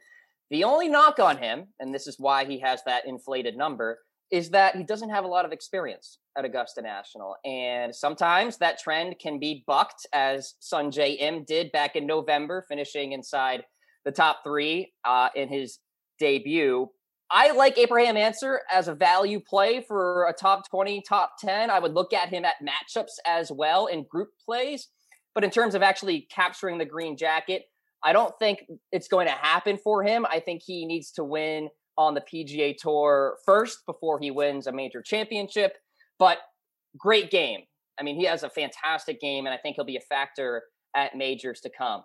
The only knock on him, and this is why he has that inflated number, is that he doesn't have a lot of experience at Augusta National. And sometimes that trend can be bucked, as Sungjae Im did back in November, finishing inside the top three uh, in his debut. I like Abraham Ancer as a value play for a top 20, top 10. I would look at him at matchups as well in group plays. But in terms of actually capturing the green jacket, I don't think it's going to happen for him. I think he needs to win on the PGA Tour first before he wins a major championship. But great game. I mean, he has a fantastic game, and I think he'll be a factor at majors to come.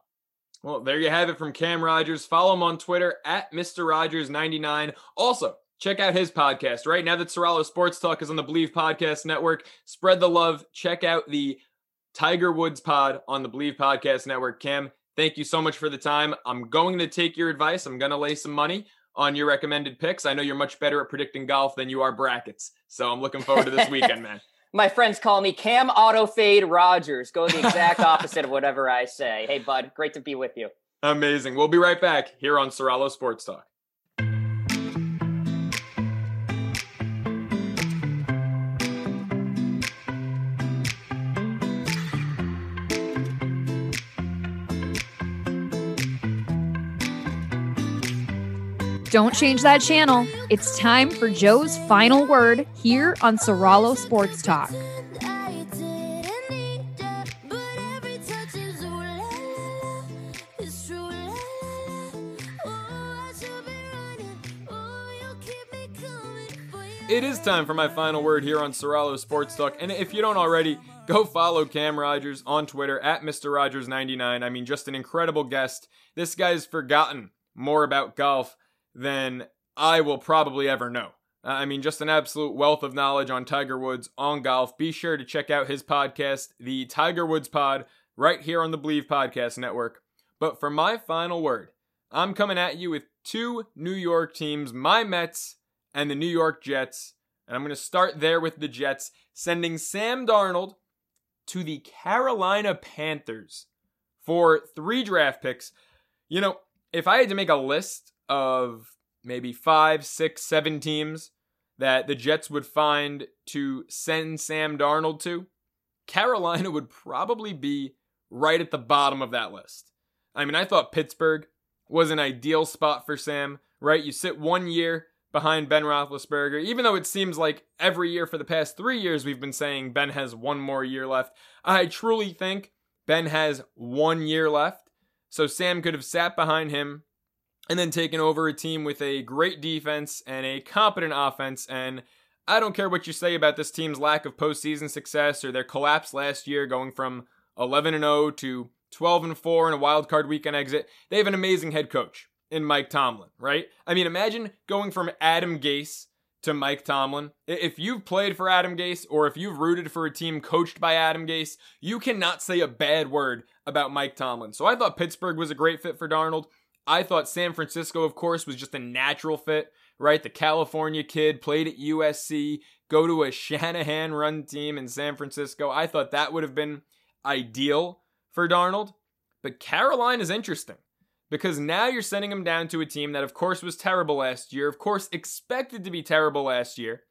Well, there you have it from Cam Rogers. Follow him on Twitter at Mr. Rogers99. Also, check out his podcast. Right now that Soralo Sports Talk is on the Bleav Podcast Network, spread the love. Check out the Tiger Woods pod on the Bleav Podcast Network. Cam, thank you so much for the time. I'm going to take your advice. I'm going to lay some money on your recommended picks. I know you're much better at predicting golf than you are brackets. So I'm looking forward to this <laughs> weekend, man. My friends call me Cam Auto Fade Rogers. Go the exact <laughs> opposite of whatever I say. Hey, bud, great to be with you. Amazing. We'll be right back here on Soralo Sports Talk. Don't change that channel. It's time for Joe's final word here on Soralo Sports Talk. It is time for my final word here on Soralo Sports Talk. And if you don't already, go follow Cam Rogers on Twitter at Mr. Rogers99. I mean, just an incredible guest. This guy's forgotten more about golf than I will probably ever know. Uh, I mean, just an absolute wealth of knowledge on Tiger Woods, on golf. Be sure to check out his podcast, the Tiger Woods Pod, right here on the Bleav Podcast Network. But for my final word, I'm coming at you with two New York teams, my Mets and the New York Jets. And I'm going to start there with the Jets, sending Sam Darnold to the Carolina Panthers for three draft picks. You know, if I had to make a list of maybe five, six, seven teams that the Jets would find to send Sam Darnold to, Carolina would probably be right at the bottom of that list. I mean, I thought Pittsburgh was an ideal spot for Sam, right? You sit one year behind Ben Roethlisberger, even though it seems like every year for the past three years we've been saying Ben has one more year left. I truly think Ben has one year left. So Sam could have sat behind him and then taking over a team with a great defense and a competent offense. And I don't care what you say about this team's lack of postseason success or their collapse last year, going from 11 and 0 to 12 and 4 in a wild card weekend exit. They have an amazing head coach in Mike Tomlin, right? I mean, imagine going from Adam Gase to Mike Tomlin. If you've played for Adam Gase or if you've rooted for a team coached by Adam Gase, you cannot say a bad word about Mike Tomlin. So I thought Pittsburgh was a great fit for Darnold. I thought San Francisco, of course, was just a natural fit, right? The California kid played at USC, go to a <laughs> Shanahan run team in San Francisco. I thought that would have been ideal for Darnold. But Carolina is interesting because now you're sending him down to a team that, of course, was terrible last year, of course, expected to be terrible last year,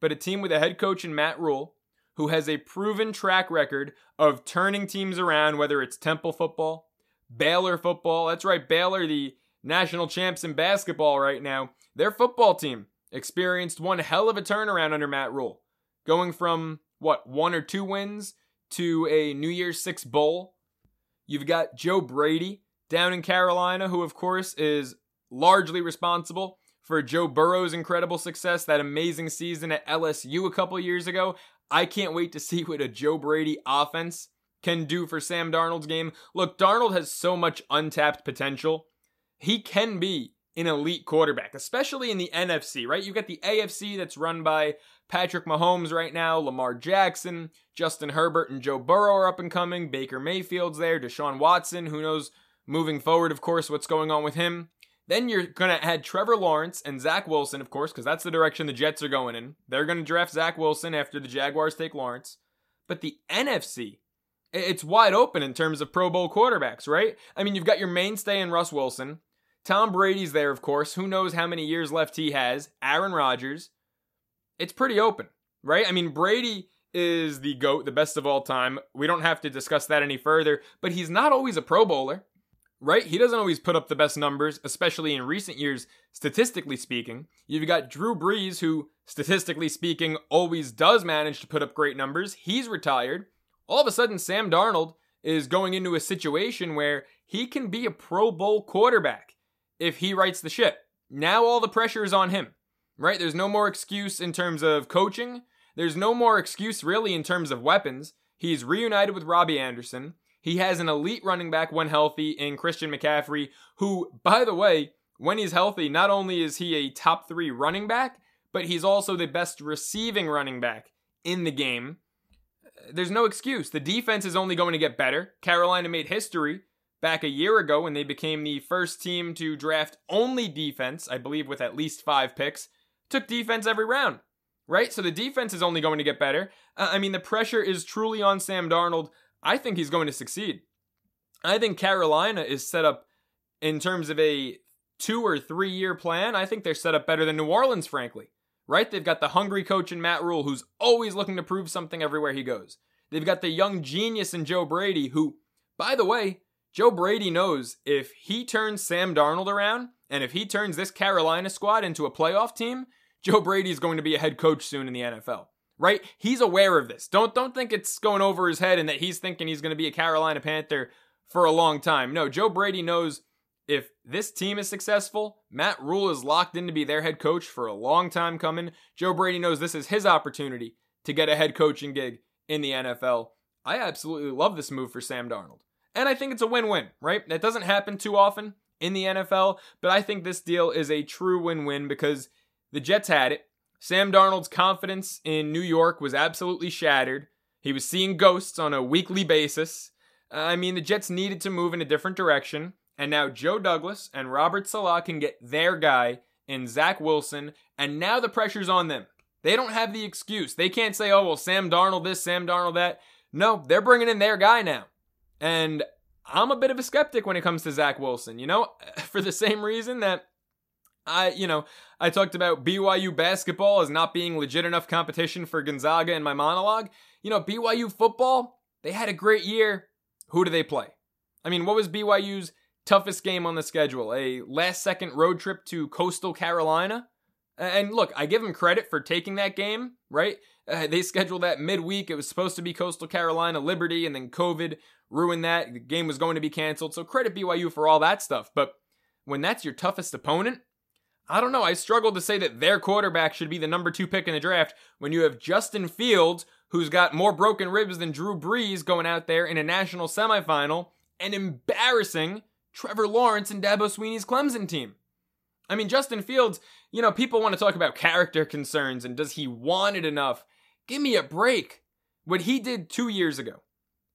but a team with a head coach in Matt Rhule who has a proven track record of turning teams around, whether it's Temple football, Baylor football. That's right, Baylor, the national champs in basketball right now. Their football team experienced one hell of a turnaround under Matt Rhule, going from what, one or two wins to a New Year's Six bowl. You've got Joe Brady down in Carolina, who, of course, is largely responsible for Joe Burrow's incredible success, that amazing season at LSU a couple years ago. I can't wait to see what a Joe Brady offense can do for Sam Darnold's game. Look, Darnold has so much untapped potential. He can be an elite quarterback, especially in the NFC, right? You've got the AFC that's run by Patrick Mahomes right now, Lamar Jackson, Justin Herbert, and Joe Burrow are up and coming. Baker Mayfield's there, Deshaun Watson, who knows moving forward, of course, what's going on with him. Then you're going to add Trevor Lawrence and Zach Wilson, of course, because that's the direction the Jets are going in. They're going to draft Zach Wilson after the Jaguars take Lawrence. But the NFC it's wide open in terms of Pro Bowl quarterbacks, right? I mean, you've got your mainstay in Russ Wilson. Tom Brady's there, of course. Who knows how many years left he has? Aaron Rodgers. It's pretty open, right? I mean, Brady is the GOAT, the best of all time. We don't have to discuss that any further, but he's not always a Pro Bowler, right? He doesn't always put up the best numbers, especially in recent years, statistically speaking. You've got Drew Brees, who, statistically speaking, always does manage to put up great numbers. He's retired all of a sudden Sam Darnold is going into a situation where he can be a Pro Bowl quarterback if he writes the ship. Now all the pressure is on him, right? There's no more excuse in terms of coaching. There's no more excuse really in terms of weapons. He's reunited with Robby Anderson. He has an elite running back when healthy in Christian McCaffrey, who, by the way, when he's healthy, not only is he a top three running back, but he's also the best receiving running back in the game there's no excuse. The defense is only going to get better. Carolina made history back a year ago when they became the first team to draft only defense, I believe with at least five picks. Took defense every round. right? So the defense is only going to get better. Uh, I mean, the pressure is truly on Sam Darnold. I think he's going to succeed. I think Carolina is set up in terms of a two or three year plan. I think they're set up better than New Orleans, frankly, right? They've got the hungry coach in Matt Rhule who's always looking to prove something everywhere he goes. They've got the young genius in Joe Brady who, by the way, Joe Brady knows if he turns Sam Darnold around and if he turns this Carolina squad into a playoff team, Joe Brady is going to be a head coach soon in the NFL. Right? He's aware of this. Don't don't think it's going over his head and that he's thinking he's going to be a Carolina Panther for a long time. No, Joe Brady knows if this team is successful, Matt Rhule is locked in to be their head coach for a long time coming. Joe Brady knows this is his opportunity to get a head coaching gig in the NFL. I absolutely love this move for Sam Darnold. And I think it's a win win, right? That doesn't happen too often in the NFL, but I think this deal is a true win win because the Jets had it. Sam Darnold's confidence in New York was absolutely shattered. He was seeing ghosts on a weekly basis. I mean, the Jets needed to move in a different direction, and now Joe Douglas and Robert Saleh can get their guy in Zach Wilson, and now the pressure's on them. They don't have the excuse. They can't say, oh, well, Sam Darnold this, Sam Darnold that. No, they're bringing in their guy now. And I'm a bit of a skeptic when it comes to Zach Wilson, you know, <laughs> for the same reason that I, you know, I talked about BYU basketball as not being legit enough competition for Gonzaga in my monologue. You know, BYU football, they had a great year. Who do they play? I mean, what was BYU's toughest game on the schedule? A last second road trip to coastal Carolina? And look, I give them credit for taking that game, right? Uh, they scheduled that midweek. It was supposed to be Coastal Carolina Liberty, and then COVID ruined that. The game was going to be canceled. So credit BYU for all that stuff. But when that's your toughest opponent, I don't know. I struggle to say that their quarterback should be the number two pick in the draft when you have Justin Fields, who's got more broken ribs than Drew Brees going out there in a national semifinal, and embarrassing Trevor Lawrence and Dabo Swinney's Clemson team. I mean, Justin Fields, you know, people want to talk about character concerns and does he want it enough? Give me a break. What he did two years ago,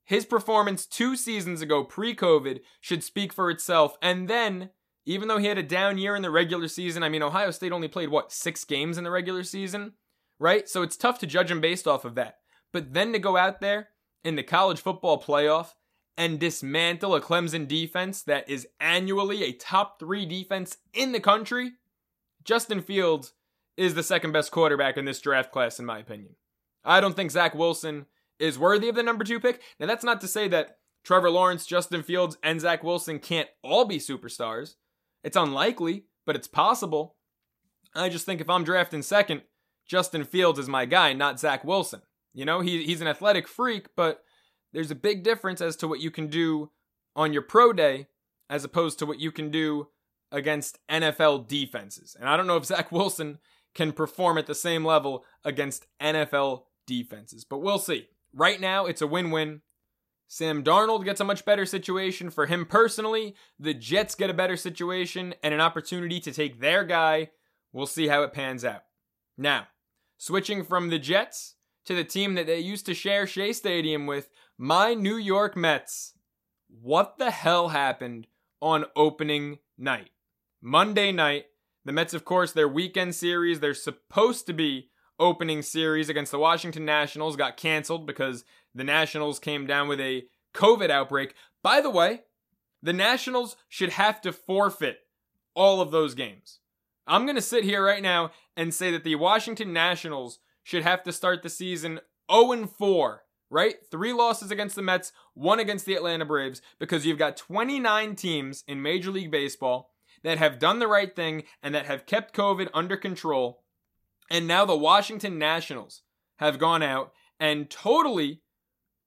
his performance two seasons ago, pre COVID, should speak for itself. And then, even though he had a down year in the regular season, I mean, Ohio State only played, what, six games in the regular season? Right? So it's tough to judge him based off of that. But then to go out there in the college football playoff and dismantle a Clemson defense that is annually a top three defense in the country, Justin Fields is the second best quarterback in this draft class, in my opinion. I don't think Zach Wilson is worthy of the number two pick. Now, that's not to say that Trevor Lawrence, Justin Fields, and Zach Wilson can't all be superstars. It's unlikely, but it's possible. I just think if I'm drafting second, Justin Fields is my guy, not Zach Wilson. You know, he, he's an athletic freak, but there's a big difference as to what you can do on your pro day as opposed to what you can do against NFL defenses. And I don't know if Zach <laughs> Wilson can perform at the same level against NFL defenses, but we'll see. Right now, it's a win win. Sam Darnold gets a much better situation for him personally. The Jets get a better situation and an opportunity to take their guy. We'll see how it pans out. Now, switching from the Jets to the team that they used to share Shea Stadium with, my New York Mets. What the hell happened on opening night? Monday night, the Mets, of course, their weekend series, they're supposed to be opening series against the Washington Nationals got canceled because the Nationals came down with a COVID outbreak. By the way, the Nationals should have to forfeit all of those games. I'm going to sit here right now and say that the Washington Nationals should have to start the season 0 4, right? Three losses against the Mets, one against the Atlanta Braves, because you've got 29 teams in Major League Baseball that have done the right thing and that have kept COVID under control. And now the Washington Nationals have gone out and totally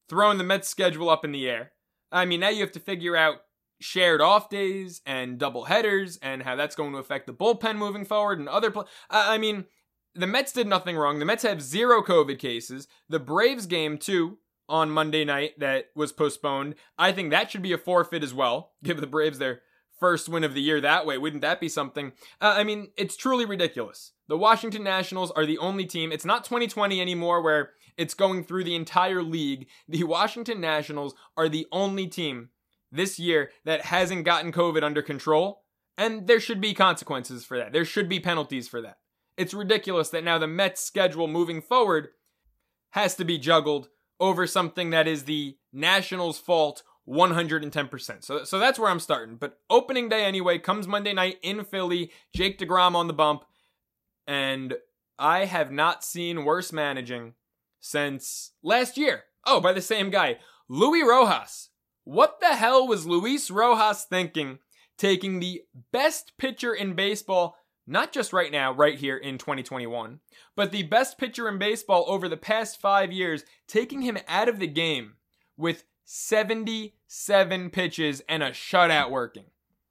thrown the Mets schedule up in the air. I mean, now you have to figure out shared off days and double headers and how that's going to affect the bullpen moving forward and other pl- I mean, the Mets did nothing wrong. The Mets have zero COVID cases. The Braves game too on Monday night that was postponed. I think that should be a forfeit as well. <laughs> Give the Braves their first win of the year that way. Wouldn't that be something? Uh, I mean, it's truly ridiculous. The Washington Nationals are the only team. It's not 2020 anymore where it's going through the entire league. The Washington Nationals are the only team this year that hasn't gotten COVID under control. And there should be consequences for that. There should be penalties for that. It's ridiculous that now the Mets schedule moving forward has to be juggled over something that is the Nationals' fault 110%. So, so that's where I'm starting. But opening day anyway comes Monday night in Philly. Jake DeGrom on the bump. And I have not seen worse managing since last year. Oh, by the same guy, Luis Rojas. What the hell was Luis Rojas thinking taking the best pitcher in baseball, not just right now, right here in 2021, but the best pitcher in baseball over the past five years, taking him out of the game with 77 pitches and a shutout working.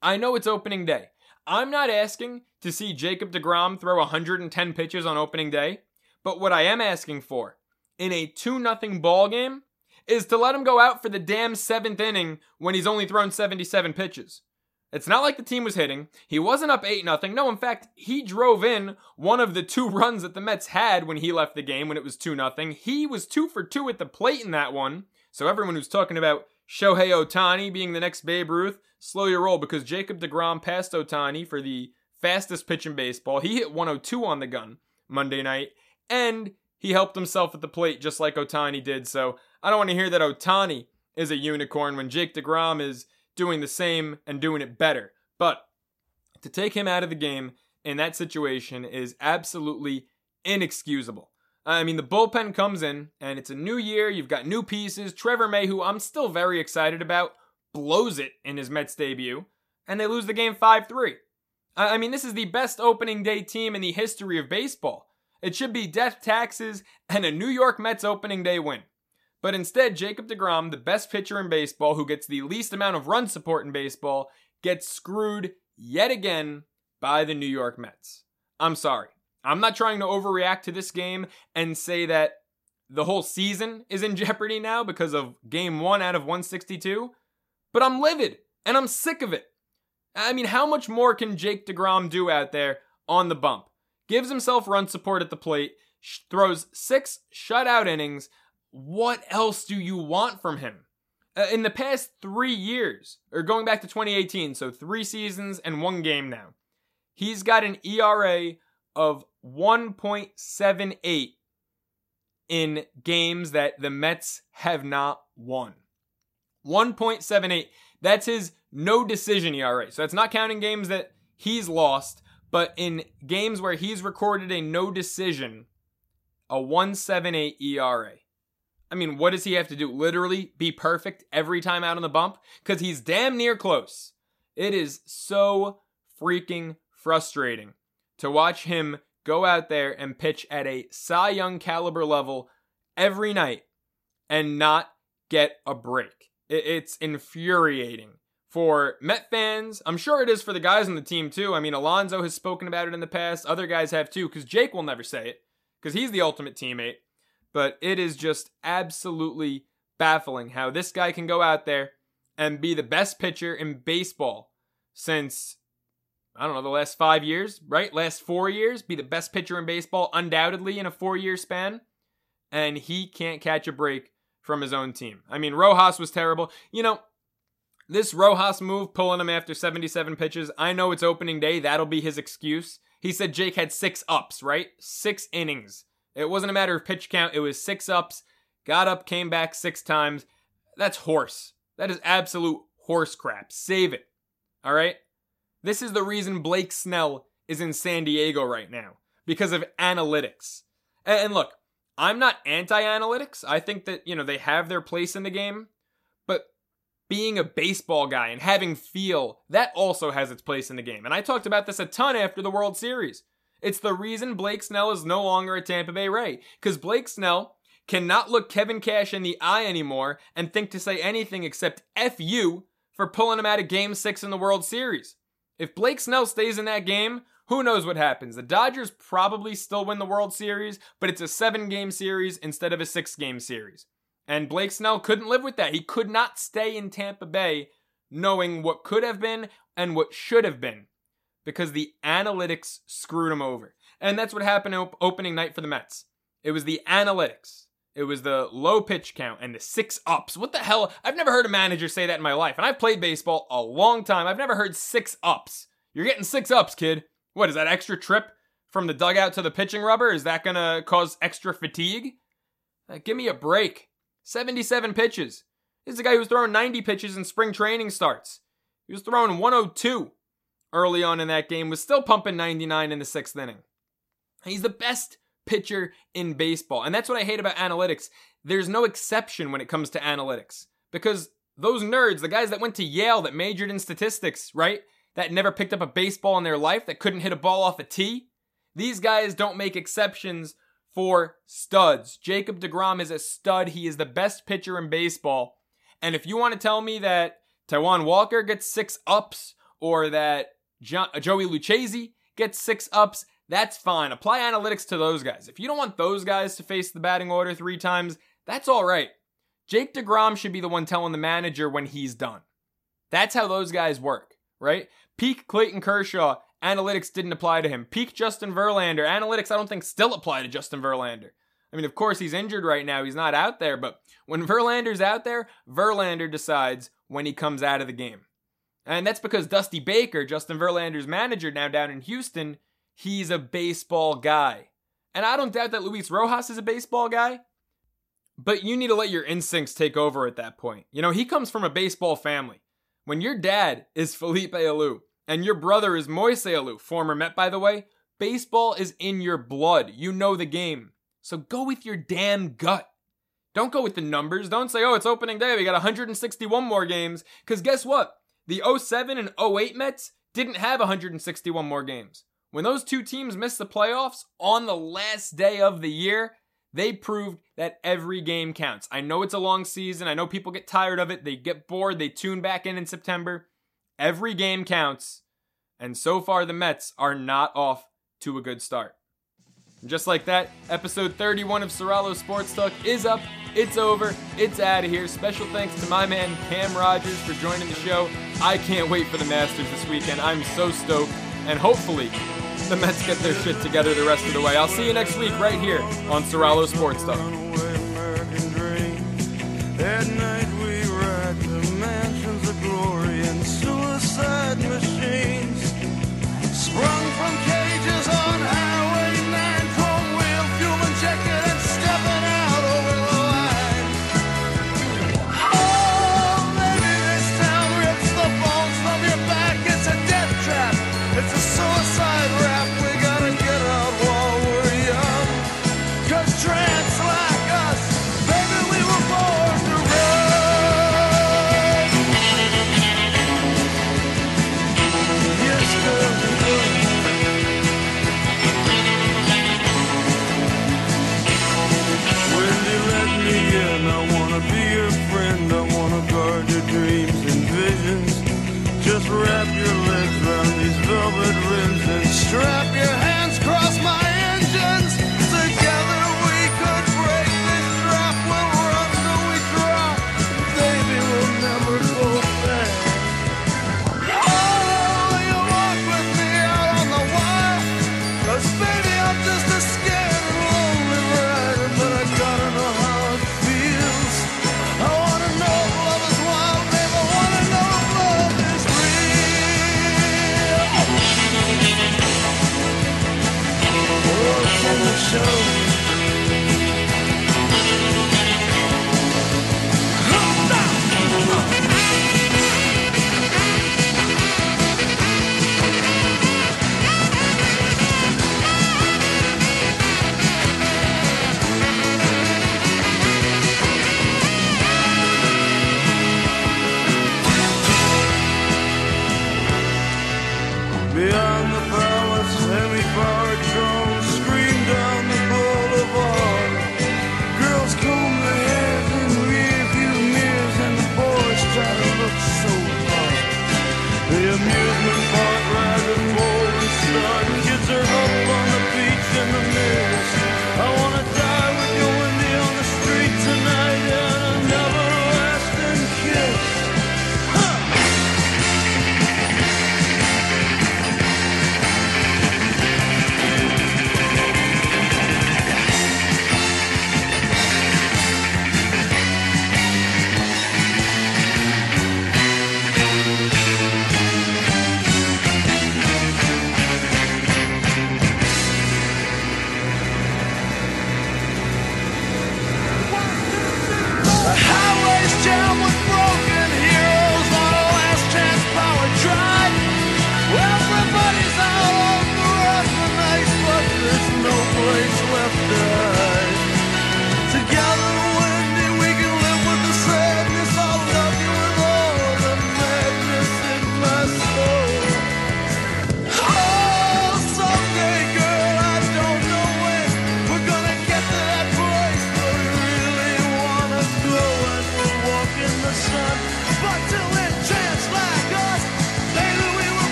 I know it's opening day. I'm not asking to see Jacob DeGrom throw 110 pitches on opening day, but what I am asking for in a 2 0 ball game is to let him go out for the damn seventh inning when he's only thrown 77 pitches. It's not like the team was hitting. He wasn't up 8 nothing. No, in fact, he drove in one of the two <laughs> runs that the Mets had when he left the game when it was 2 nothing. He was 2 for 2 at the plate in that one. So everyone who's talking about Shohei Ohtani being the next Babe Ruth, slow your roll because Jacob DeGrom passed Ohtani for the fastest pitch in baseball. He hit 102 on the gun Monday night, and he helped himself at the plate just like Ohtani did. So I don't want to hear that Ohtani is a unicorn when Jake DeGrom is doing the same and doing it better. But to take him out of the game in that situation is absolutely inexcusable. I mean, the bullpen comes in, and it's a new year. You've got new pieces. Trevor May, who I'm still very excited about, blows it in his Mets debut, and they lose the game 5 3. I mean, this is the best opening day team in the history of baseball. It should be death taxes and a New York Mets opening day win. But instead, Jacob DeGrom, the best pitcher in baseball who gets the least amount of run support in baseball, gets screwed yet again by the New York Mets. I'm sorry. I'm not trying to overreact to this game and say that the whole season is in <laughs> jeopardy now because of game one out of 162, but I'm livid and I'm sick of it. I mean, how much more can Jake DeGrom do out there on the bump? Gives himself run support at the plate, throws six shutout innings, what else do you want from him? Uh, in the past three years, or going back to 2018, so three seasons and one game now, he's got an ERA of 1.78 in games that the Mets have not won. 1.78. That's his no decision ERA. So that's not counting games that he's lost, but in games where he's recorded a no decision, a 178 ERA. I mean, what does he have to do? Literally be perfect every time out on the bump? Because he's damn near close. It is so freaking frustrating to watch him go out there and pitch at a Cy Young caliber level every night and not get a break. It's infuriating for Met fans. I'm sure it is for the guys on the team too. I mean, Alonso has spoken about it in the past. Other guys have too, because Jake will never say it, because he's the ultimate teammate but it is just absolutely baffling how this guy can go out there and be the best pitcher in baseball since I don't know, the last five years, right? Last four years, be the best pitcher in baseball, undoubtedly, in a four year span. And he can't catch a break from his own team. I mean, Rojas was terrible. You know, this Rojas move, pulling him after 77 pitches, I know it's opening day. That'll be his excuse. He said Jake had six ups, right? Six innings. It wasn't a matter of pitch count, it was six ups, got up, came back six times. That's horse. That is absolute horse crap. Save it. All right? This is the reason Blake Snell is in San Diego right now because of analytics. And look, I'm not anti analytics. I think that, you know, they have their place in the game. But being a baseball guy and having feel, that also has its place in the game. And I talked about this a ton after the World Series. It's the reason Blake Snell is no longer a Tampa Bay Ray. Because Blake Snell cannot look Kevin Cash in the eye anymore and think to say anything except F you for pulling him out of game six in the World Series. If Blake Snell stays in that game, who knows what happens? The Dodgers probably still win the World Series, but it's a seven game series instead of a six game series. And Blake Snell couldn't live with that. He could not stay in Tampa Bay knowing what could have been and what should have been because the analytics screwed him over. And that's what happened op- opening night for the Mets. It was the analytics. It was the low pitch count and the six ups. What the hell? I've never heard a manager say that in my life. And I've played baseball a long time. I've never heard six ups. You're getting six ups, kid. What is that extra trip from the dugout to the pitching rubber? Is that going to cause extra fatigue? Uh, give me a break. 77 pitches. This is a guy who was throwing 90 pitches in spring training starts. He was throwing 102 early on in that game, was still pumping 99 in the sixth inning. He's the best pitcher in baseball. And that's what I hate about analytics. There's no exception when it comes to analytics because those nerds, the guys that went to Yale that majored in statistics, right? That never picked up a baseball in their life, that couldn't hit a ball off a tee, these guys don't make exceptions for studs. Jacob DeGrom is a stud. He is the best pitcher in baseball. And if you want to tell me that Taijuan Walker gets six ups or that jo- uh, Joey Lucchesi gets six ups, that's fine. Apply analytics to those guys. If you don't want those guys to face the batting order three times, that's all right. Jake DeGrom should be the one telling the manager when he's done. That's how those guys work, right? Peak Clayton Kershaw, analytics didn't apply to him. Peak Justin Verlander, analytics I don't think still apply to Justin Verlander. I mean, of course, he's injured right now. He's not out there, but when Verlander's out there, Verlander decides when he comes out of the game. And that's because Dusty Baker, Justin Verlander's manager now down in Houston, he's a baseball guy. And I don't doubt that Luis Rojas is a baseball guy, but you need to let your instincts take over at that point. You know, he comes from a baseball family. When your dad is Felipe Alou and your brother is Moise Alou, former Met by the way, baseball is in your blood. You know the game. So go with your damn gut. Don't go with the numbers. Don't say, oh, it's opening day. We got 161 more games. Because guess what? The 07 and 08 Mets didn't have 161 more games. When those two teams missed the playoffs on the last day of the year, they proved that every game counts. I know it's a long season. I know people get tired of it. They get bored. They tune back in in September. Every game counts. And so far, the Mets are not off to a good start. Just like that, episode 31 of Soralo Sports Talk is up. It's over. It's out of here. Special thanks to my man Cam Rogers for joining the show. I can't wait for the Masters this weekend. I'm so stoked. And hopefully, the Mets get their shit together the rest of the way. I'll see you next week right here on Soralo Sports Talk. At night we ride to mansions of glory and suicide machines sprung from cages on rims